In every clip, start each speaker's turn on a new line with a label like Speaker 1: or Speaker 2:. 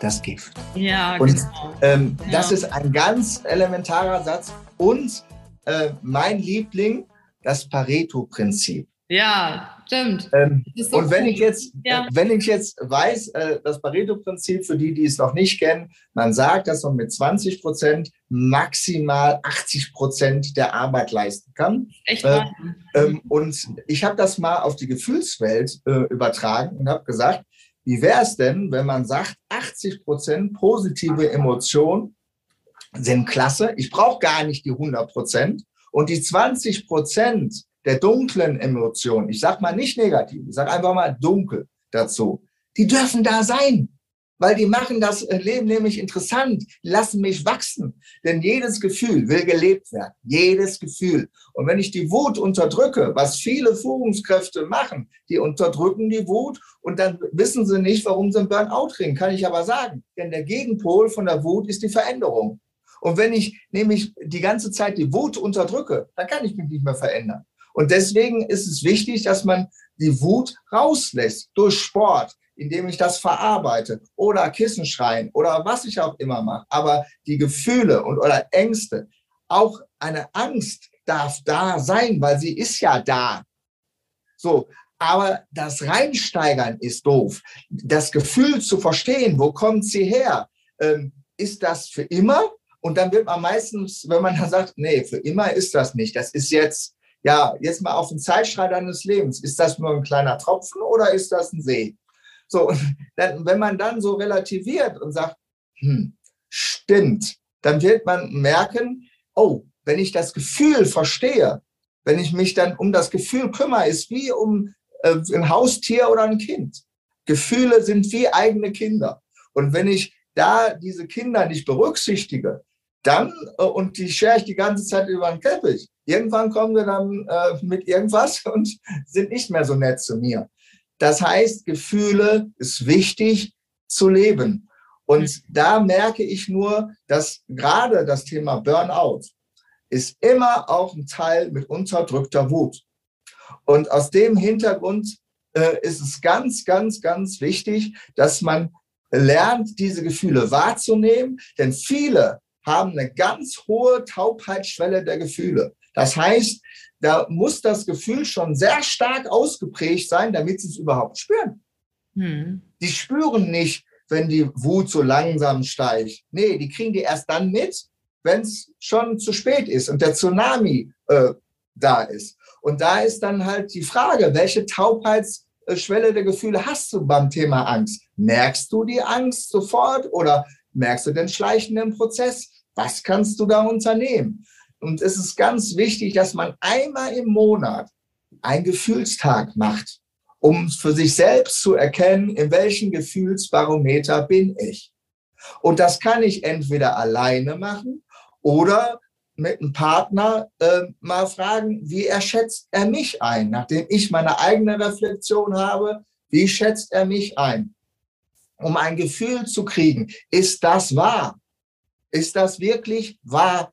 Speaker 1: das Gift.
Speaker 2: Ja,
Speaker 1: Und
Speaker 2: genau.
Speaker 1: ähm,
Speaker 2: Ja.
Speaker 1: das ist ein ganz elementarer Satz. Und äh, mein Liebling, das Pareto-Prinzip.
Speaker 2: Ja, stimmt.
Speaker 1: Ähm,
Speaker 2: so
Speaker 1: und wenn
Speaker 2: cool.
Speaker 1: ich jetzt,
Speaker 2: Ja.
Speaker 1: äh, wenn ich jetzt weiß, äh, das Pareto-Prinzip, für die, die es noch nicht kennen, man sagt, dass man mit 20 Prozent maximal 80 Prozent der Arbeit leisten kann.
Speaker 2: Echt
Speaker 1: äh. Ähm, und ich habe das mal auf die Gefühlswelt äh, übertragen und habe gesagt, wie wäre es denn, wenn man sagt, 80 Prozent positive Emotionen sind klasse, ich brauche gar nicht die 100 Prozent und die 20 Prozent der dunklen Emotionen, ich sage mal nicht negativ, ich sage einfach mal dunkel dazu, die dürfen da sein. Weil die machen das äh, Leben nämlich interessant, lassen mich wachsen. Denn jedes Gefühl will gelebt werden. Jedes Gefühl. Und wenn ich die Wut unterdrücke, was viele Führungskräfte machen, die unterdrücken die Wut und dann wissen sie nicht, warum sie einen Burnout kriegen, kann ich aber sagen. Denn der Gegenpol von der Wut ist die Veränderung. Und wenn ich nämlich die ganze Zeit die Wut unterdrücke, dann kann ich mich nicht mehr verändern. Und deswegen ist es wichtig, dass man die Wut rauslässt durch Sport, indem ich das verarbeite oder Kissen schreien oder was ich auch immer mache. Aber die Gefühle und oder Ängste, auch eine Angst darf da sein, weil sie ist ja da. So, aber das Reinsteigern ist doof. Das Gefühl zu verstehen, wo kommt sie her? Ähm, ist das für immer? Und dann wird man meistens, wenn man dann sagt, nee, für immer ist das nicht. Das ist jetzt, ja, jetzt mal auf den Zeitstrahl deines Lebens. Ist das nur ein kleiner Tropfen oder ist das ein See? So, und dann, wenn man dann so relativiert und sagt, hm, stimmt, dann wird man merken, oh, wenn ich das Gefühl verstehe, wenn ich mich dann um das Gefühl kümmere, ist wie um äh, ein Haustier oder ein Kind. Gefühle sind wie eigene Kinder. Und wenn ich da diese Kinder nicht berücksichtige, dann, äh, und die schere ich die ganze Zeit über den Teppich, irgendwann kommen wir dann äh, mit irgendwas und sind nicht mehr so nett zu mir. Das heißt, Gefühle ist wichtig zu leben. Und da merke ich nur, dass gerade das Thema Burnout ist immer auch ein Teil mit unterdrückter Wut. Und aus dem Hintergrund äh, ist es ganz, ganz, ganz wichtig, dass man lernt, diese Gefühle wahrzunehmen, denn viele haben eine ganz hohe Taubheitsschwelle der Gefühle. Das heißt, da muss das Gefühl schon sehr stark ausgeprägt sein, damit sie es überhaupt spüren.
Speaker 2: Hm.
Speaker 1: Die spüren nicht, wenn die Wut so langsam steigt. Nee, die kriegen die erst dann mit, wenn es schon zu spät ist und der Tsunami äh, da ist. Und da ist dann halt die Frage, welche Taubheitsschwelle der Gefühle hast du beim Thema Angst? Merkst du die Angst sofort oder merkst du den schleichenden Prozess? Was kannst du da unternehmen? Und es ist ganz wichtig, dass man einmal im Monat einen Gefühlstag macht, um für sich selbst zu erkennen, in welchem Gefühlsbarometer bin ich. Und das kann ich entweder alleine machen oder mit einem Partner äh, mal fragen, wie er schätzt er mich ein, nachdem ich meine eigene Reflexion habe, wie schätzt er mich ein? Um ein Gefühl zu kriegen, ist das wahr? Ist das wirklich wahr?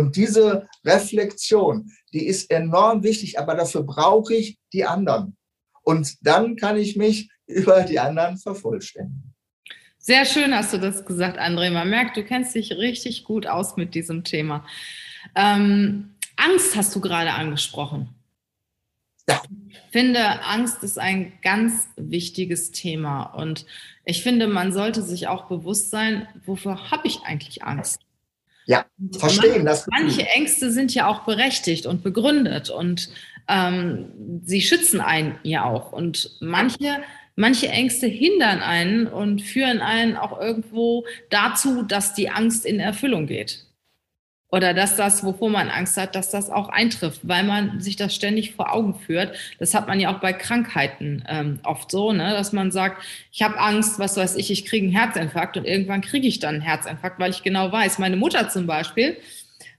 Speaker 1: Und diese Reflexion, die ist enorm wichtig, aber dafür brauche ich die anderen. Und dann kann ich mich über die anderen vervollständigen.
Speaker 2: Sehr schön hast du das gesagt, André. Man merkt, du kennst dich richtig gut aus mit diesem Thema. Ähm, Angst hast du gerade angesprochen.
Speaker 1: Ja.
Speaker 2: Ich finde, Angst ist ein ganz wichtiges Thema. Und ich finde, man sollte sich auch bewusst sein, wofür habe ich eigentlich Angst?
Speaker 1: Ja,
Speaker 2: Und
Speaker 1: verstehen das.
Speaker 2: Manche Ängste sind ja auch berechtigt und begründet und ähm, sie schützen einen ja auch. Und manche, manche Ängste hindern einen und führen einen auch irgendwo dazu, dass die Angst in Erfüllung geht. Oder dass das, wovor man Angst hat, dass das auch eintrifft, weil man sich das ständig vor Augen führt. Das hat man ja auch bei Krankheiten ähm, oft so, ne? dass man sagt, ich habe Angst, was weiß ich, ich kriege einen Herzinfarkt und irgendwann kriege ich dann einen Herzinfarkt, weil ich genau weiß. Meine Mutter zum Beispiel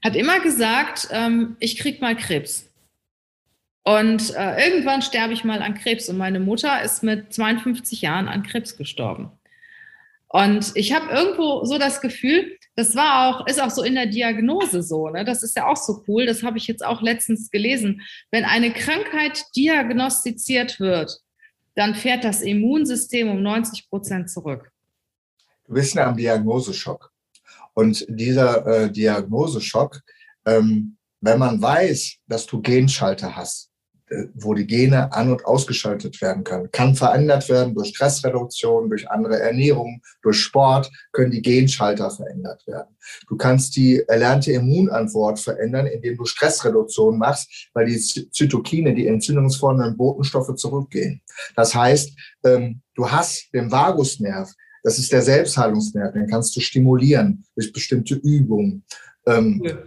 Speaker 2: hat immer gesagt, ähm, ich krieg mal Krebs. Und äh, irgendwann sterbe ich mal an Krebs. Und meine Mutter ist mit 52 Jahren an Krebs gestorben. Und ich habe irgendwo so das Gefühl, das war auch, ist auch so in der Diagnose so, ne? Das ist ja auch so cool. Das habe ich jetzt auch letztens gelesen. Wenn eine Krankheit diagnostiziert wird, dann fährt das Immunsystem um 90 Prozent zurück.
Speaker 1: Du bist ja am Diagnoseschock. Und dieser äh, Diagnoseschock, ähm, wenn man weiß, dass du Genschalter hast, wo die Gene an- und ausgeschaltet werden können, kann verändert werden durch Stressreduktion, durch andere Ernährung, durch Sport, können die Genschalter verändert werden. Du kannst die erlernte Immunantwort verändern, indem du Stressreduktion machst, weil die Zytokine, die entzündungsfordernden Botenstoffe zurückgehen. Das heißt, ähm, du hast den Vagusnerv, das ist der Selbstheilungsnerv, den kannst du stimulieren durch bestimmte Übungen. Ähm, ja.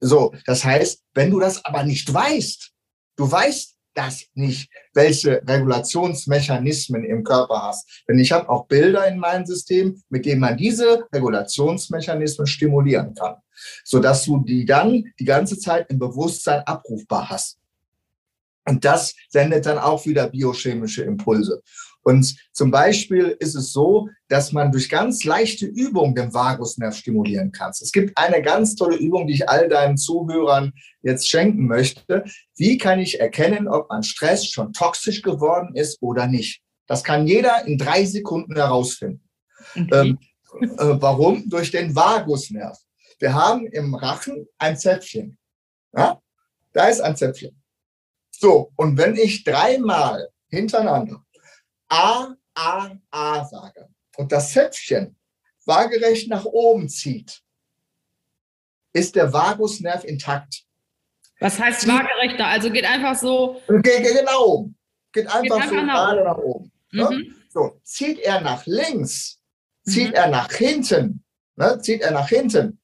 Speaker 1: So, das heißt, wenn du das aber nicht weißt, Du weißt das nicht, welche Regulationsmechanismen im Körper hast. Denn ich habe auch Bilder in meinem System, mit denen man diese Regulationsmechanismen stimulieren kann, sodass du die dann die ganze Zeit im Bewusstsein abrufbar hast. Und das sendet dann auch wieder biochemische Impulse. Und zum Beispiel ist es so, dass man durch ganz leichte Übungen den Vagusnerv stimulieren kann. Es gibt eine ganz tolle Übung, die ich all deinen Zuhörern jetzt schenken möchte. Wie kann ich erkennen, ob mein Stress schon toxisch geworden ist oder nicht? Das kann jeder in drei Sekunden herausfinden. Okay. Ähm, äh, warum? Durch den Vagusnerv. Wir haben im Rachen ein Zäpfchen. Ja? Da ist ein Zäpfchen. So, und wenn ich dreimal hintereinander A, A, A sage und das Zäpfchen waagerecht nach oben zieht, ist der Vagusnerv intakt.
Speaker 2: Was heißt waagerechter? Also geht einfach so.
Speaker 1: Geht, geht genau. Geht einfach, geht einfach so gerade nach oben. Ne? Mhm. So, zieht er nach links, zieht mhm. er nach hinten, ne? zieht er nach hinten,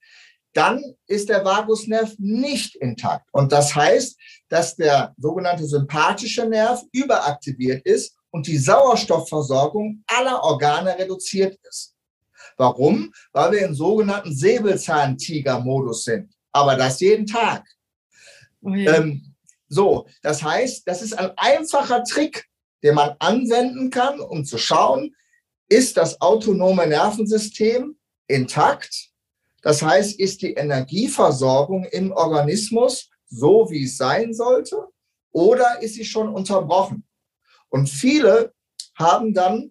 Speaker 1: dann ist der Vagusnerv nicht intakt. Und das heißt, dass der sogenannte sympathische Nerv überaktiviert ist und die Sauerstoffversorgung aller Organe reduziert ist. Warum? Weil wir im sogenannten Säbelzahntiger-Modus sind. Aber das jeden Tag. Oh ja. ähm, so, das heißt, das ist ein einfacher Trick, den man anwenden kann, um zu schauen, ist das autonome Nervensystem intakt? Das heißt, ist die Energieversorgung im Organismus so, wie es sein sollte? Oder ist sie schon unterbrochen? Und viele haben dann,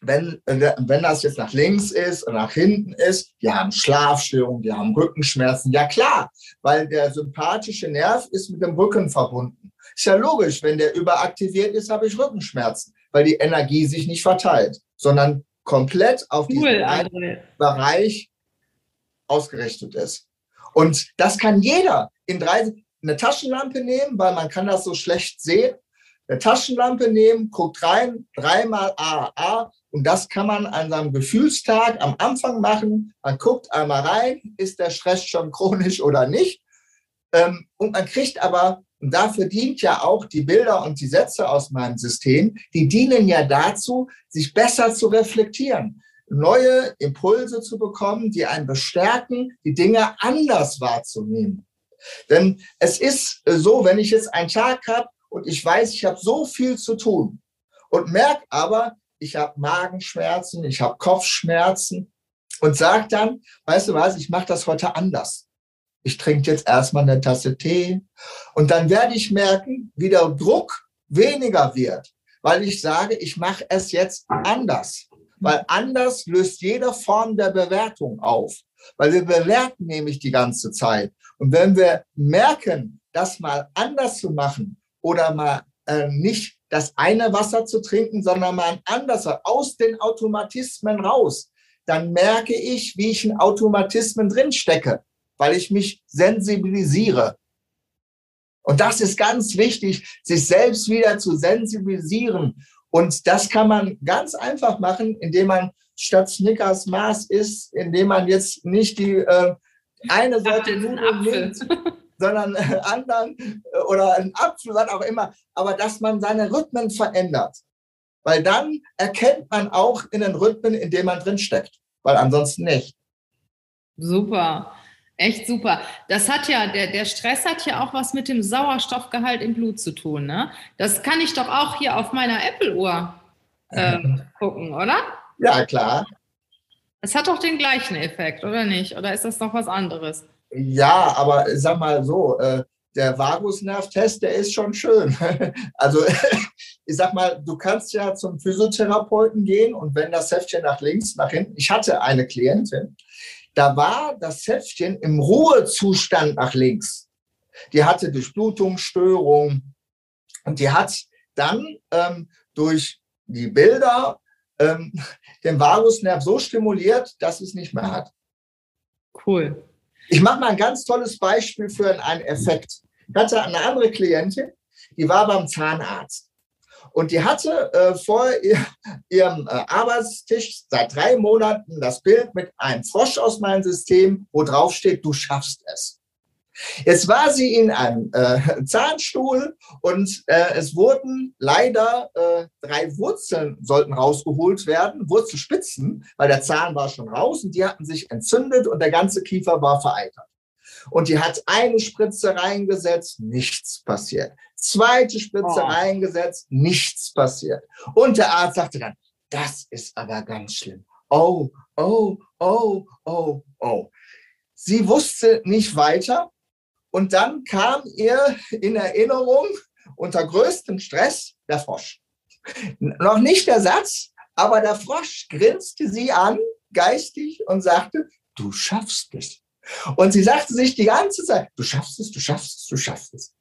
Speaker 1: wenn, wenn das jetzt nach links ist und nach hinten ist, die haben Schlafstörungen, die haben Rückenschmerzen. Ja klar, weil der sympathische Nerv ist mit dem Rücken verbunden. Ist ja logisch, wenn der überaktiviert ist, habe ich Rückenschmerzen, weil die Energie sich nicht verteilt, sondern komplett auf diesen cool, Bereich ausgerichtet ist. Und das kann jeder in drei, eine Taschenlampe nehmen, weil man kann das so schlecht sehen eine Taschenlampe nehmen, guckt rein, dreimal AAA und das kann man an seinem Gefühlstag am Anfang machen. Man guckt einmal rein, ist der Stress schon chronisch oder nicht. Ähm, und man kriegt aber, und dafür dient ja auch die Bilder und die Sätze aus meinem System, die dienen ja dazu, sich besser zu reflektieren, neue Impulse zu bekommen, die einen bestärken, die Dinge anders wahrzunehmen. Denn es ist so, wenn ich jetzt einen Tag habe, und ich weiß, ich habe so viel zu tun und merke aber, ich habe Magenschmerzen, ich habe Kopfschmerzen und sage dann, weißt du was, ich mache das heute anders. Ich trinke jetzt erstmal eine Tasse Tee und dann werde ich merken, wie der Druck weniger wird, weil ich sage, ich mache es jetzt anders. Weil anders löst jede Form der Bewertung auf. Weil wir bewerten nämlich die ganze Zeit. Und wenn wir merken, das mal anders zu machen, oder mal äh, nicht das eine Wasser zu trinken, sondern mal ein anderes aus den Automatismen raus, dann merke ich, wie ich in Automatismen drinstecke, weil ich mich sensibilisiere. Und das ist ganz wichtig, sich selbst wieder zu sensibilisieren. Und das kann man ganz einfach machen, indem man statt Snickers Maß isst, indem man jetzt nicht die äh, eine Sorte Nudeln nimmt, sondern anderen äh, oder ein Apfel, was auch immer, aber dass man seine Rhythmen verändert. Weil dann erkennt man auch in den Rhythmen, in dem man drin steckt, weil ansonsten nicht.
Speaker 2: Super. Echt super. Das hat ja, der, der Stress hat ja auch was mit dem Sauerstoffgehalt im Blut zu tun. Ne? Das kann ich doch auch hier auf meiner Apple-Uhr äh, gucken, oder?
Speaker 1: Ja, klar.
Speaker 2: Es hat doch den gleichen Effekt, oder nicht? Oder ist das noch was anderes?
Speaker 1: Ja, aber sag mal so, äh, der Vagusnervtest, der ist schon schön. Also ich sag mal, du kannst ja zum Physiotherapeuten gehen und wenn das Heftchen nach links, nach hinten, ich hatte eine Klientin, da war das Heftchen im Ruhezustand nach links. Die hatte Durchblutungsstörung und die hat dann ähm, durch die Bilder ähm, den Vagusnerv so stimuliert, dass es nicht mehr hat.
Speaker 2: Cool.
Speaker 1: Ich mache mal ein ganz tolles Beispiel für einen Effekt. Ich hatte eine andere Klientin, die war beim Zahnarzt. Und die hatte äh, vor ihr, ihrem äh, Arbeitstisch seit drei Monaten das Bild mit einem Frosch aus meinem System, wo drauf steht, du schaffst es. Jetzt war sie in einem äh, Zahnstuhl und äh, es wurden leider äh, drei Wurzeln sollten rausgeholt werden, Wurzelspitzen, weil der Zahn war schon raus und die hatten sich entzündet und der ganze Kiefer war vereitert. Und die hat eine Spritze reingesetzt, nichts passiert. Zweite Spritze oh. reingesetzt, nichts passiert. Und der Arzt sagte dann, das ist aber ganz schlimm. Oh, oh, oh, oh, oh. Sie wusste nicht weiter. Und dann kam ihr in Erinnerung unter größtem Stress der Frosch. Noch nicht der Satz, aber der Frosch grinste sie an, geistig, und sagte, du schaffst es. Und sie sagte sich die ganze Zeit, du schaffst es, du schaffst es, du schaffst es.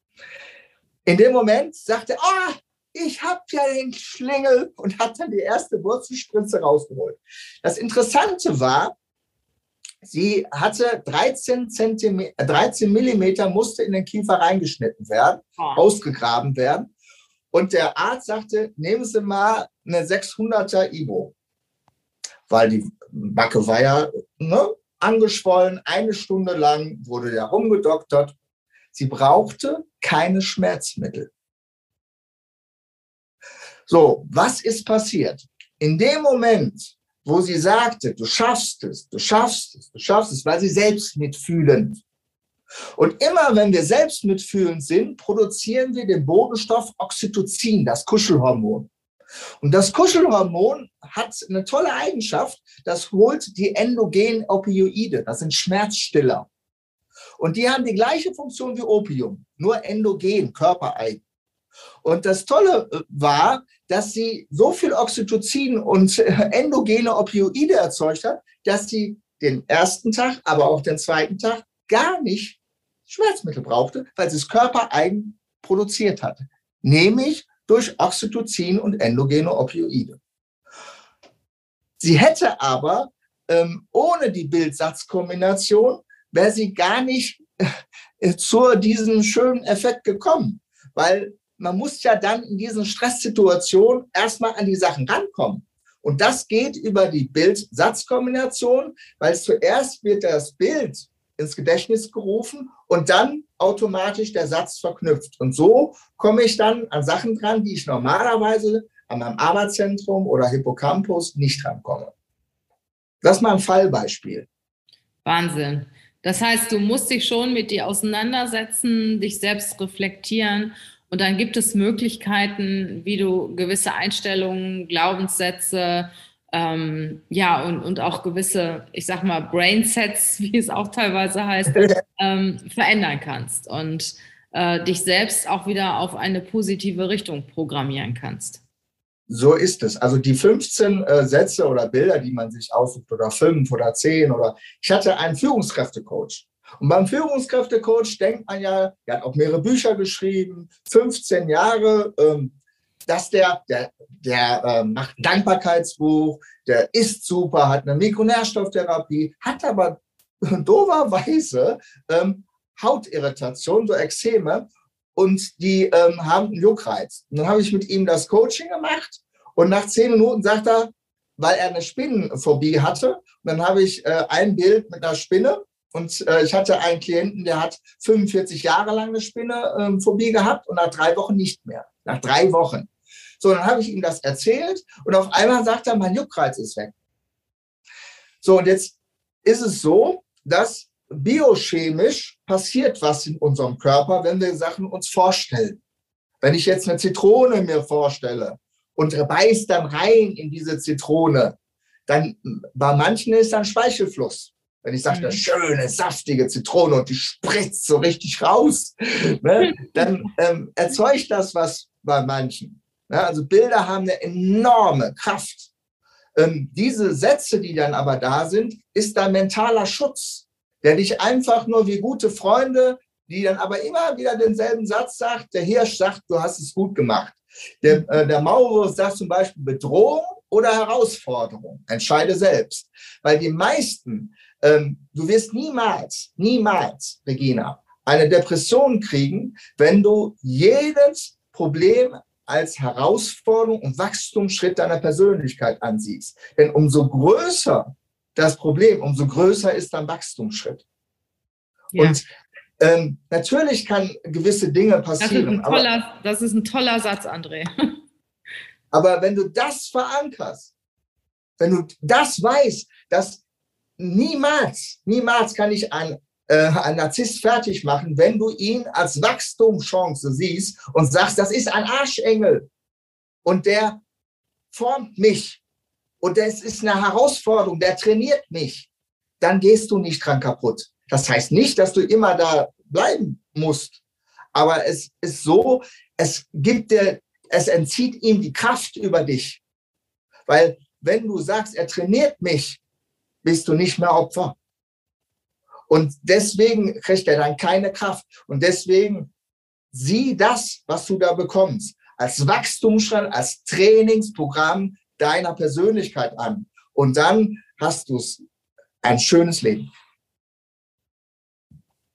Speaker 1: In dem Moment sagte, ah, oh, ich habe ja den Schlingel und hat dann die erste Wurzelspritze rausgeholt. Das Interessante war, sie hatte 13, Zentimeter, 13 Millimeter musste in den Kiefer reingeschnitten werden, oh. ausgegraben werden. Und der Arzt sagte, nehmen Sie mal eine 600er Ibo. Weil die Backe war ja ne, angeschwollen, eine Stunde lang wurde der rumgedoktert. Sie brauchte keine Schmerzmittel. So, was ist passiert? In dem Moment, wo sie sagte, du schaffst es, du schaffst es, du schaffst es, weil sie selbst mitfühlend. Und immer wenn wir selbst mitfühlend sind, produzieren wir den Bodenstoff Oxytocin, das Kuschelhormon. Und das Kuschelhormon hat eine tolle Eigenschaft, das holt die endogenen Opioide, das sind Schmerzstiller. Und die haben die gleiche Funktion wie Opium, nur endogen, körpereigen. Und das Tolle äh, war, dass sie so viel Oxytocin und äh, endogene Opioide erzeugt hat, dass sie den ersten Tag, aber auch den zweiten Tag gar nicht Schmerzmittel brauchte, weil sie es körpereigen produziert hatte. Nämlich durch Oxytocin und endogene Opioide. Sie hätte aber ähm, ohne die Bildsatzkombination, wäre sie gar nicht äh, zu diesem schönen Effekt gekommen, weil man muss ja dann in diesen Stresssituationen erstmal an die Sachen rankommen. Und das geht über die Bild-Satz-Kombination, weil zuerst wird das Bild ins Gedächtnis gerufen und dann automatisch der Satz verknüpft. Und so komme ich dann an Sachen dran, die ich normalerweise an meinem Arbeitszentrum oder Hippocampus nicht rankomme. Das ist mal ein Fallbeispiel.
Speaker 2: Wahnsinn. Das heißt, du musst dich schon mit dir auseinandersetzen, dich selbst reflektieren und dann gibt es Möglichkeiten, wie du gewisse Einstellungen, Glaubenssätze, ähm, ja, und, und auch gewisse, ich sag mal, Brainsets, wie es auch teilweise heißt, ähm, verändern kannst und äh, dich selbst auch wieder auf eine positive Richtung programmieren kannst.
Speaker 1: So ist es. Also die 15 äh, Sätze oder Bilder, die man sich aussucht, oder fünf oder zehn oder ich hatte einen Führungskräftecoach. Und beim Führungskräftecoach denkt man ja, er hat auch mehrere Bücher geschrieben, 15 Jahre, ähm, dass der, der, der äh, macht ein Dankbarkeitsbuch, der isst super, hat eine Mikronährstofftherapie, hat aber doverweise ähm, Hautirritation, so Ekzeme, und die ähm, haben einen Juckreiz. Und dann habe ich mit ihm das Coaching gemacht und nach zehn Minuten sagt er, weil er eine Spinnenphobie hatte, und dann habe ich äh, ein Bild mit einer Spinne und äh, ich hatte einen Klienten, der hat 45 Jahre lang eine Spinnenphobie ähm, gehabt und nach drei Wochen nicht mehr. Nach drei Wochen. So, dann habe ich ihm das erzählt und auf einmal sagt er, mein Juckreiz ist weg. So, und jetzt ist es so, dass biochemisch passiert was in unserem Körper, wenn wir Sachen uns vorstellen. Wenn ich jetzt eine Zitrone mir vorstelle und beiß dann rein in diese Zitrone, dann bei manchen ist dann Speichelfluss. Wenn ich sage, mhm. eine schöne, saftige Zitrone und die spritzt so richtig raus, ne, dann ähm, erzeugt das was bei manchen. Ja, also Bilder haben eine enorme Kraft. Ähm, diese Sätze, die dann aber da sind, ist dein mentaler Schutz, der dich einfach nur wie gute Freunde, die dann aber immer wieder denselben Satz sagt, der Hirsch sagt, du hast es gut gemacht. Der, äh, der Maulwurf sagt zum Beispiel Bedrohung oder Herausforderung. Entscheide selbst. Weil die meisten, ähm, du wirst niemals, niemals, Regina, eine Depression kriegen, wenn du jedes Problem als Herausforderung und Wachstumsschritt deiner Persönlichkeit ansiehst. Denn umso größer das Problem, umso größer ist dein Wachstumsschritt. Ja. Und ähm, natürlich kann gewisse Dinge passieren.
Speaker 2: Das ist, toller, aber, das ist ein toller Satz, André.
Speaker 1: aber wenn du das verankerst, wenn du das weißt, dass niemals, niemals kann ich ein äh, ein Narzisst fertig machen, wenn du ihn als Wachstumschance siehst und sagst, das ist ein Arschengel und der formt mich und das ist eine Herausforderung, der trainiert mich, dann gehst du nicht dran kaputt. Das heißt nicht, dass du immer da bleiben musst, aber es ist so, es gibt dir, es entzieht ihm die Kraft über dich. Weil wenn du sagst, er trainiert mich, bist du nicht mehr Opfer. Und deswegen kriegt er dann keine Kraft. Und deswegen sieh das, was du da bekommst, als Wachstumsschritt, als Trainingsprogramm deiner Persönlichkeit an. Und dann hast du ein schönes Leben.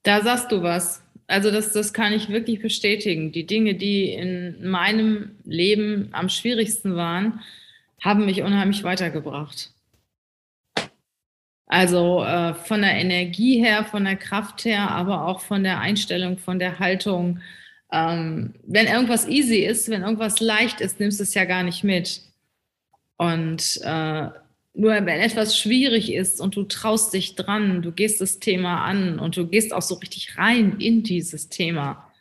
Speaker 2: Da sagst du was. Also das, das kann ich wirklich bestätigen. Die Dinge, die in meinem Leben am schwierigsten waren, haben mich unheimlich weitergebracht. Also äh, von der Energie her, von der Kraft her, aber auch von der Einstellung, von der Haltung. Ähm, wenn irgendwas easy ist, wenn irgendwas leicht ist, nimmst du es ja gar nicht mit. Und äh, nur wenn etwas schwierig ist und du traust dich dran, du gehst das Thema an und du gehst auch so richtig rein in dieses Thema,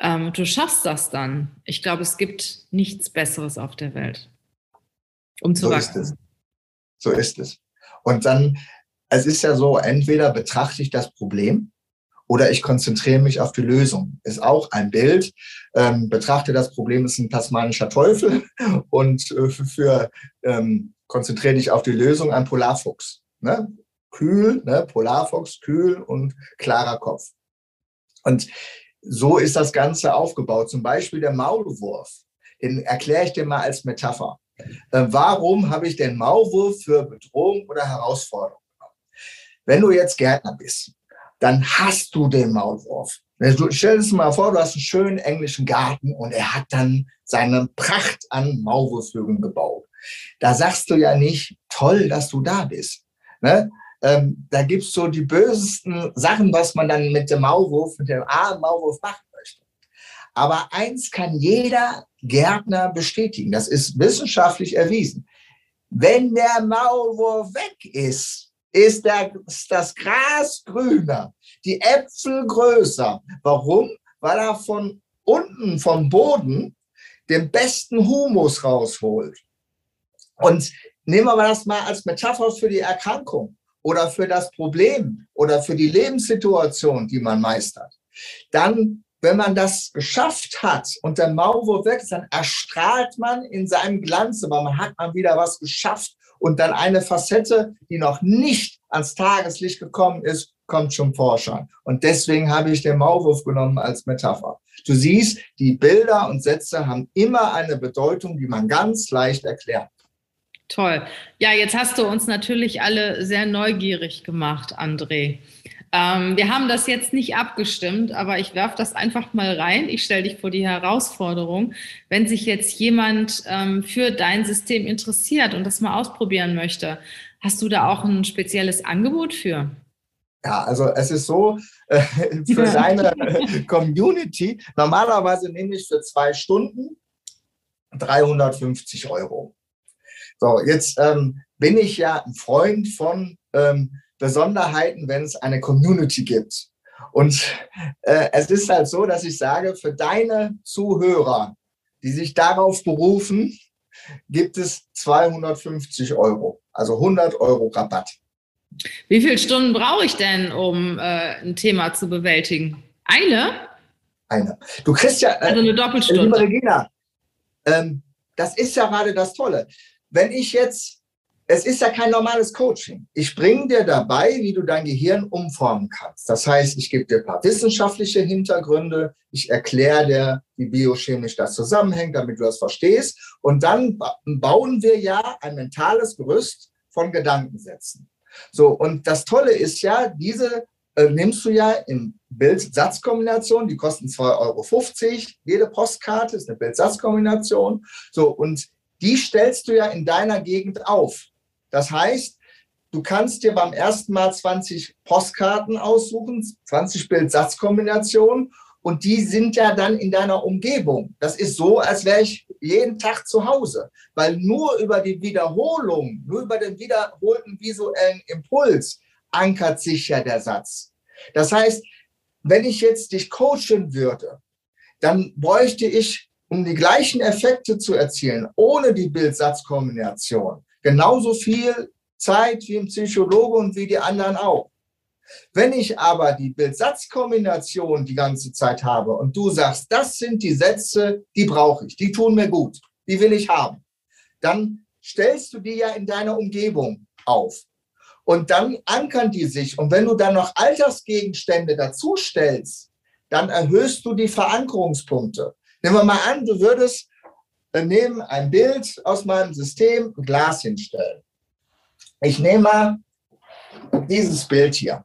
Speaker 2: ähm, du schaffst das dann. Ich glaube, es gibt nichts Besseres auf der Welt,
Speaker 1: um zu so wachsen. Ist es. So ist es. Und dann, es ist ja so, entweder betrachte ich das Problem oder ich konzentriere mich auf die Lösung. Ist auch ein Bild. Ähm, betrachte das Problem ist ein tasmanischer Teufel und äh, für ähm, konzentriere dich auf die Lösung ein Polarfuchs. Ne? Kühl, ne? Polarfuchs, kühl und klarer Kopf. Und so ist das Ganze aufgebaut. Zum Beispiel der Maulwurf. Den erkläre ich dir mal als Metapher. Äh, warum habe ich den Maulwurf für Bedrohung oder Herausforderung genommen? Wenn du jetzt Gärtner bist, dann hast du den Maulwurf. Du stell dir mal vor, du hast einen schönen englischen Garten und er hat dann seine Pracht an Maulwurfshöhlen gebaut. Da sagst du ja nicht, toll, dass du da bist. Ne? Ähm, da gibt es so die bösesten Sachen, was man dann mit dem Maulwurf, mit dem armen Maulwurf möchte. Aber eins kann jeder Gärtner bestätigen. Das ist wissenschaftlich erwiesen. Wenn der Maulwurf weg ist, ist, der, das Gras grüner, die Äpfel größer. Warum? Weil er von unten, vom Boden, den besten Humus rausholt. Und nehmen wir das mal als Metapher für die Erkrankung oder für das Problem oder für die Lebenssituation, die man meistert. Dann wenn man das geschafft hat und der Maulwurf weg ist, dann erstrahlt man in seinem Glanz, aber man hat mal wieder was geschafft und dann eine Facette, die noch nicht ans Tageslicht gekommen ist, kommt zum Vorschein. Und deswegen habe ich den Maulwurf genommen als Metapher. Du siehst, die Bilder und Sätze haben immer eine Bedeutung, die man ganz leicht erklärt.
Speaker 2: Toll. Ja, jetzt hast du uns natürlich alle sehr neugierig gemacht, André. Ähm, wir haben das jetzt nicht abgestimmt, aber ich werfe das einfach mal rein. Ich stelle dich vor die Herausforderung, wenn sich jetzt jemand ähm, für dein System interessiert und das mal ausprobieren möchte, hast du da auch ein spezielles Angebot für?
Speaker 1: Ja, also es ist so, äh, für ja. deine Community, normalerweise nehme ich für zwei Stunden 350 Euro. So, jetzt ähm, bin ich ja ein Freund von ähm, Besonderheiten, wenn es eine Community gibt. Und äh, es ist halt so, dass ich sage, für deine Zuhörer, die sich darauf berufen, gibt es 250 Euro, also 100 Euro Rabatt.
Speaker 2: Wie viele Stunden brauche ich denn, um äh, ein Thema zu bewältigen? Eine?
Speaker 1: Eine. Du kriegst ja.
Speaker 2: Äh, also eine Doppelstunde. Liebe
Speaker 1: Regina, ähm, das ist ja gerade das Tolle. Wenn ich jetzt, es ist ja kein normales Coaching. Ich bringe dir dabei, wie du dein Gehirn umformen kannst. Das heißt, ich gebe dir ein paar wissenschaftliche Hintergründe, ich erkläre dir, wie biochemisch das zusammenhängt, damit du das verstehst. Und dann bauen wir ja ein mentales Gerüst von Gedankensätzen. So, und das Tolle ist ja, diese äh, nimmst du ja in Bild-Satz-Kombination, die kosten 2,50 Euro. Jede Postkarte ist eine Bild-Satz-Kombination. So, und die stellst du ja in deiner Gegend auf. Das heißt, du kannst dir beim ersten Mal 20 Postkarten aussuchen, 20 Bild-Satz-Kombinationen und die sind ja dann in deiner Umgebung. Das ist so, als wäre ich jeden Tag zu Hause, weil nur über die Wiederholung, nur über den wiederholten visuellen Impuls ankert sich ja der Satz. Das heißt, wenn ich jetzt dich coachen würde, dann bräuchte ich, um die gleichen Effekte zu erzielen, ohne die Bild-Satz-Kombination, genauso viel Zeit wie ein Psychologe und wie die anderen auch. Wenn ich aber die Bild-Satz-Kombination die ganze Zeit habe und du sagst, das sind die Sätze, die brauche ich, die tun mir gut, die will ich haben, dann stellst du die ja in deiner Umgebung auf. Und dann ankern die sich. Und wenn du dann noch Alltagsgegenstände dazu stellst, dann erhöhst du die Verankerungspunkte. Nehmen wir mal an, du würdest neben ein Bild aus meinem System ein Glas hinstellen. Ich nehme mal dieses Bild hier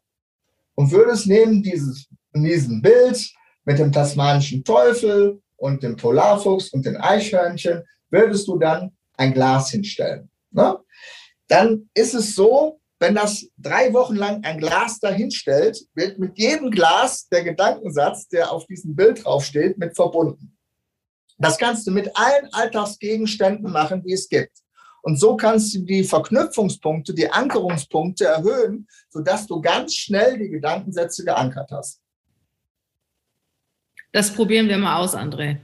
Speaker 1: und würdest neben dieses, diesem Bild mit dem tasmanischen Teufel und dem Polarfuchs und den Eichhörnchen, würdest du dann ein Glas hinstellen. Ne? Dann ist es so, wenn das drei Wochen lang ein Glas dahinstellt, wird mit jedem Glas der Gedankensatz, der auf diesem Bild draufsteht, mit verbunden. Das kannst du mit allen Alltagsgegenständen machen, die es gibt. Und so kannst du die Verknüpfungspunkte, die Ankerungspunkte erhöhen, sodass du ganz schnell die Gedankensätze geankert hast.
Speaker 2: Das probieren wir mal aus, André.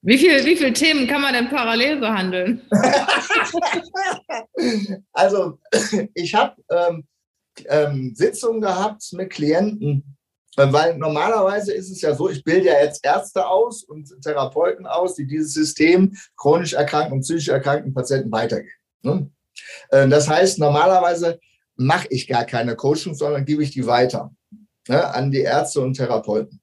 Speaker 2: Wie, viel, wie viele Themen kann man denn parallel behandeln?
Speaker 1: also, ich habe ähm, ähm, Sitzungen gehabt mit Klienten, weil normalerweise ist es ja so, ich bilde ja jetzt Ärzte aus und Therapeuten aus, die dieses System chronisch erkrankten und psychisch erkrankten Patienten weitergeben. Ne? Äh, das heißt, normalerweise mache ich gar keine Coaching, sondern gebe ich die weiter ne, an die Ärzte und Therapeuten.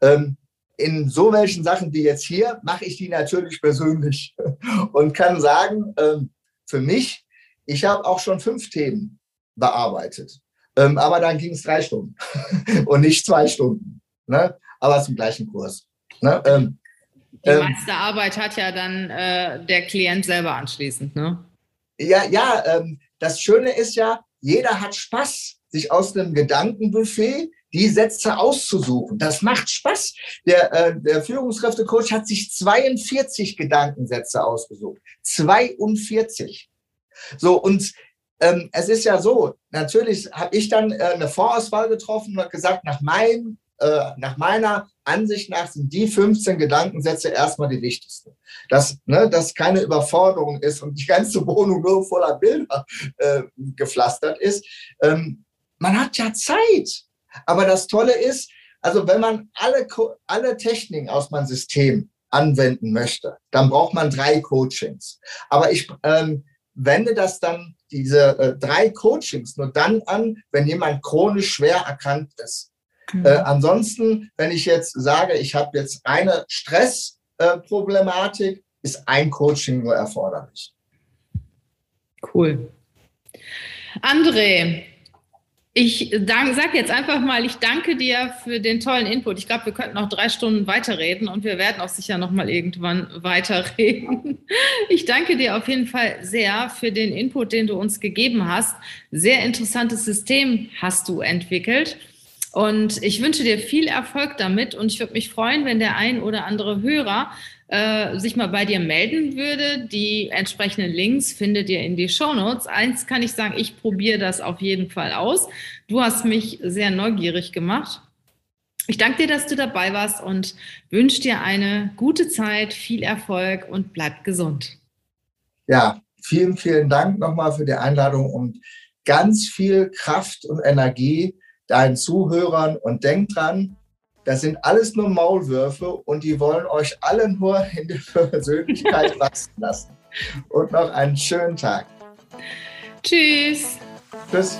Speaker 1: Ähm, in so welchen Sachen wie jetzt hier mache ich die natürlich persönlich und kann sagen, ähm, für mich, ich habe auch schon fünf Themen bearbeitet. Ähm, aber dann ging es drei Stunden und nicht zwei Stunden. Ne? Aber zum gleichen Kurs. Ne? Ähm,
Speaker 2: die ähm, meiste Arbeit hat ja dann äh, der Klient selber anschließend. Ne?
Speaker 1: Ja, ja, ähm, das Schöne ist ja, jeder hat Spaß, sich aus einem Gedankenbuffet die Sätze auszusuchen. Das macht Spaß. Der, äh, der Führungskräftecoach hat sich 42 Gedankensätze ausgesucht. 42. So, und ähm, es ist ja so, natürlich habe ich dann äh, eine Vorauswahl getroffen und gesagt, nach, mein, äh, nach meiner Ansicht nach sind die 15 Gedankensätze erstmal die wichtigsten. Dass ne, das keine Überforderung ist und die ganze Wohnung nur voller Bilder äh, gepflastert ist. Ähm, man hat ja Zeit. Aber das Tolle ist, also wenn man alle, alle Techniken aus meinem System anwenden möchte, dann braucht man drei Coachings. Aber ich ähm, wende das dann, diese äh, drei Coachings, nur dann an, wenn jemand chronisch schwer erkrankt ist. Mhm. Äh, ansonsten, wenn ich jetzt sage, ich habe jetzt eine Stressproblematik, äh, ist ein Coaching nur erforderlich.
Speaker 2: Cool. André, ich sage jetzt einfach mal, ich danke dir für den tollen Input. Ich glaube, wir könnten noch drei Stunden weiterreden und wir werden auch sicher noch mal irgendwann weiterreden. Ich danke dir auf jeden Fall sehr für den Input, den du uns gegeben hast. Sehr interessantes System hast du entwickelt. Und ich wünsche dir viel Erfolg damit und ich würde mich freuen, wenn der ein oder andere Hörer äh, sich mal bei dir melden würde. Die entsprechenden Links findet ihr in die Show Notes. Eins kann ich sagen, ich probiere das auf jeden Fall aus. Du hast mich sehr neugierig gemacht. Ich danke dir, dass du dabei warst und wünsche dir eine gute Zeit, viel Erfolg und bleib gesund.
Speaker 1: Ja, vielen, vielen Dank nochmal für die Einladung und ganz viel Kraft und Energie deinen Zuhörern und denk dran, das sind alles nur Maulwürfe und die wollen euch alle nur in der Persönlichkeit wachsen lassen. Und noch einen schönen Tag.
Speaker 2: Tschüss.
Speaker 1: Tschüss.